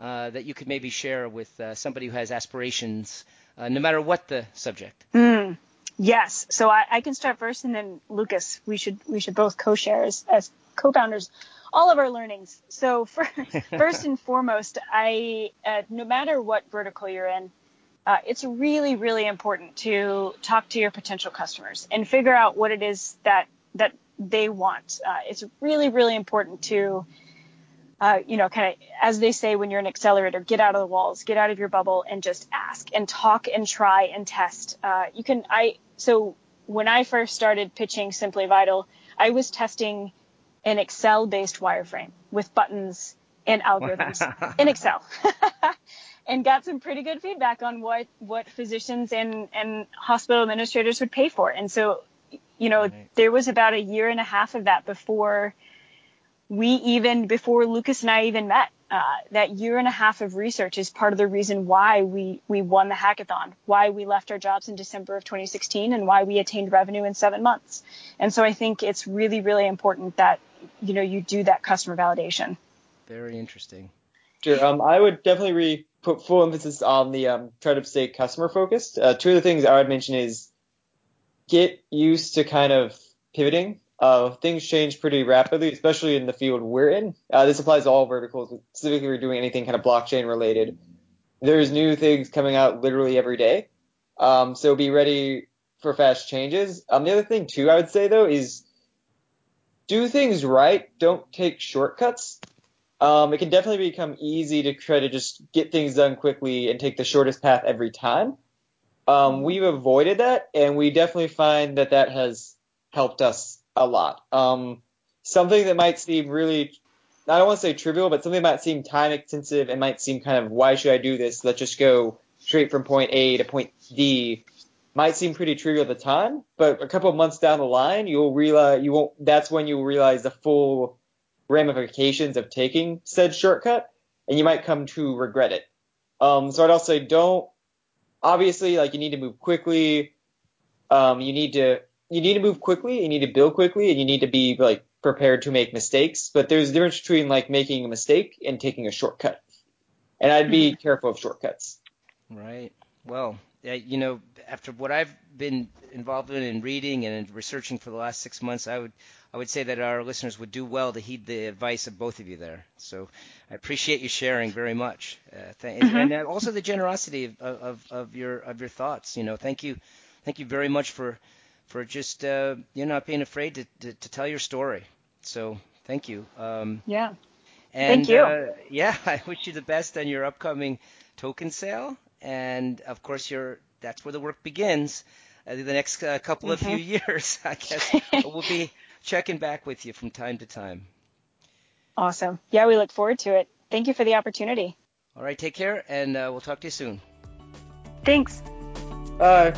uh, that you could maybe share with uh, somebody who has aspirations, no matter what the subject? Mm, yes. So I, I, can start first, and then Lucas, we should we should both co-share as, as co-founders all of our learnings. So *laughs* for, first and foremost, I no matter what vertical you're in uh, it's really, really important to talk to your potential customers and figure out what it is that that they want. Uh, it's really, really important to, uh, you know, kind of as they say when you're an accelerator, get out of the walls, get out of your bubble, and just ask and talk and try and test. Uh, you can, I so when I first started pitching Simply Vital, I was testing an Excel-based wireframe with buttons and algorithms *laughs* in Excel. *laughs* and got some pretty good feedback on what what physicians and and hospital administrators would pay for. And so, you know, right. there was about a year and a half of that before we even before Lucas and I even met. Uh, that year and a half of research is part of the reason why we we won the hackathon, why we left our jobs in December of 2016, and why we attained revenue in seven months. And so I think it's really really important that you know you do that customer validation. Very interesting. Sure. Um, I would definitely re- put full emphasis on the um, try to stay customer focused. Uh, two of the things I would mention is get used to kind of pivoting. Uh, things change pretty rapidly, especially in the field we're in. Uh, this applies to all verticals, specifically if you're doing anything kind of blockchain related. There's new things coming out literally every day. Um, so be ready for fast changes. Um, the other thing too, I would say though, is do things right. Don't take shortcuts um, it can definitely become easy to try to just get things done quickly and take the shortest path every time. Um, mm-hmm. we've avoided that, and we definitely find that that has helped us a lot. Um, something that might seem really, I don't want to say trivial, but something that might seem time intensive and might seem kind of, why should I do this? Let's just go straight from point A to point D. Might seem pretty trivial at the time, but a couple of months down the line, you'll realize you won't. That's when you'll realize the full ramifications of taking said shortcut, and you might come to regret it. Um, so I'd also say don't. Obviously, like you need to move quickly. Um, you need to you need to move quickly. You need to build quickly, and you need to be like prepared to make mistakes. But there's a difference between like making a mistake and taking a shortcut. And I'd be mm-hmm. careful of shortcuts. Right. Well, you know, after what I've been involved in and reading and researching for the last six months, I would I would say that our listeners would do well to heed the advice of both of you there. So I appreciate you sharing very much, uh, th- mm-hmm. and, and, also the generosity of, of, of, your of your thoughts. You know, thank you, thank you very much for for just uh, you know not being afraid to, to, to, tell your story. So thank you. Um, yeah. And, thank you. Uh, yeah, *laughs* I wish you the best on your upcoming token sale, and of course your that's where the work begins. Uh, the next uh, couple mm-hmm. of few years, *laughs* I guess *laughs* we'll be checking back with you from time to time. Awesome. Yeah, we look forward to it. Thank you for the opportunity. All right, take care, and uh, we'll talk to you soon. Thanks. Bye.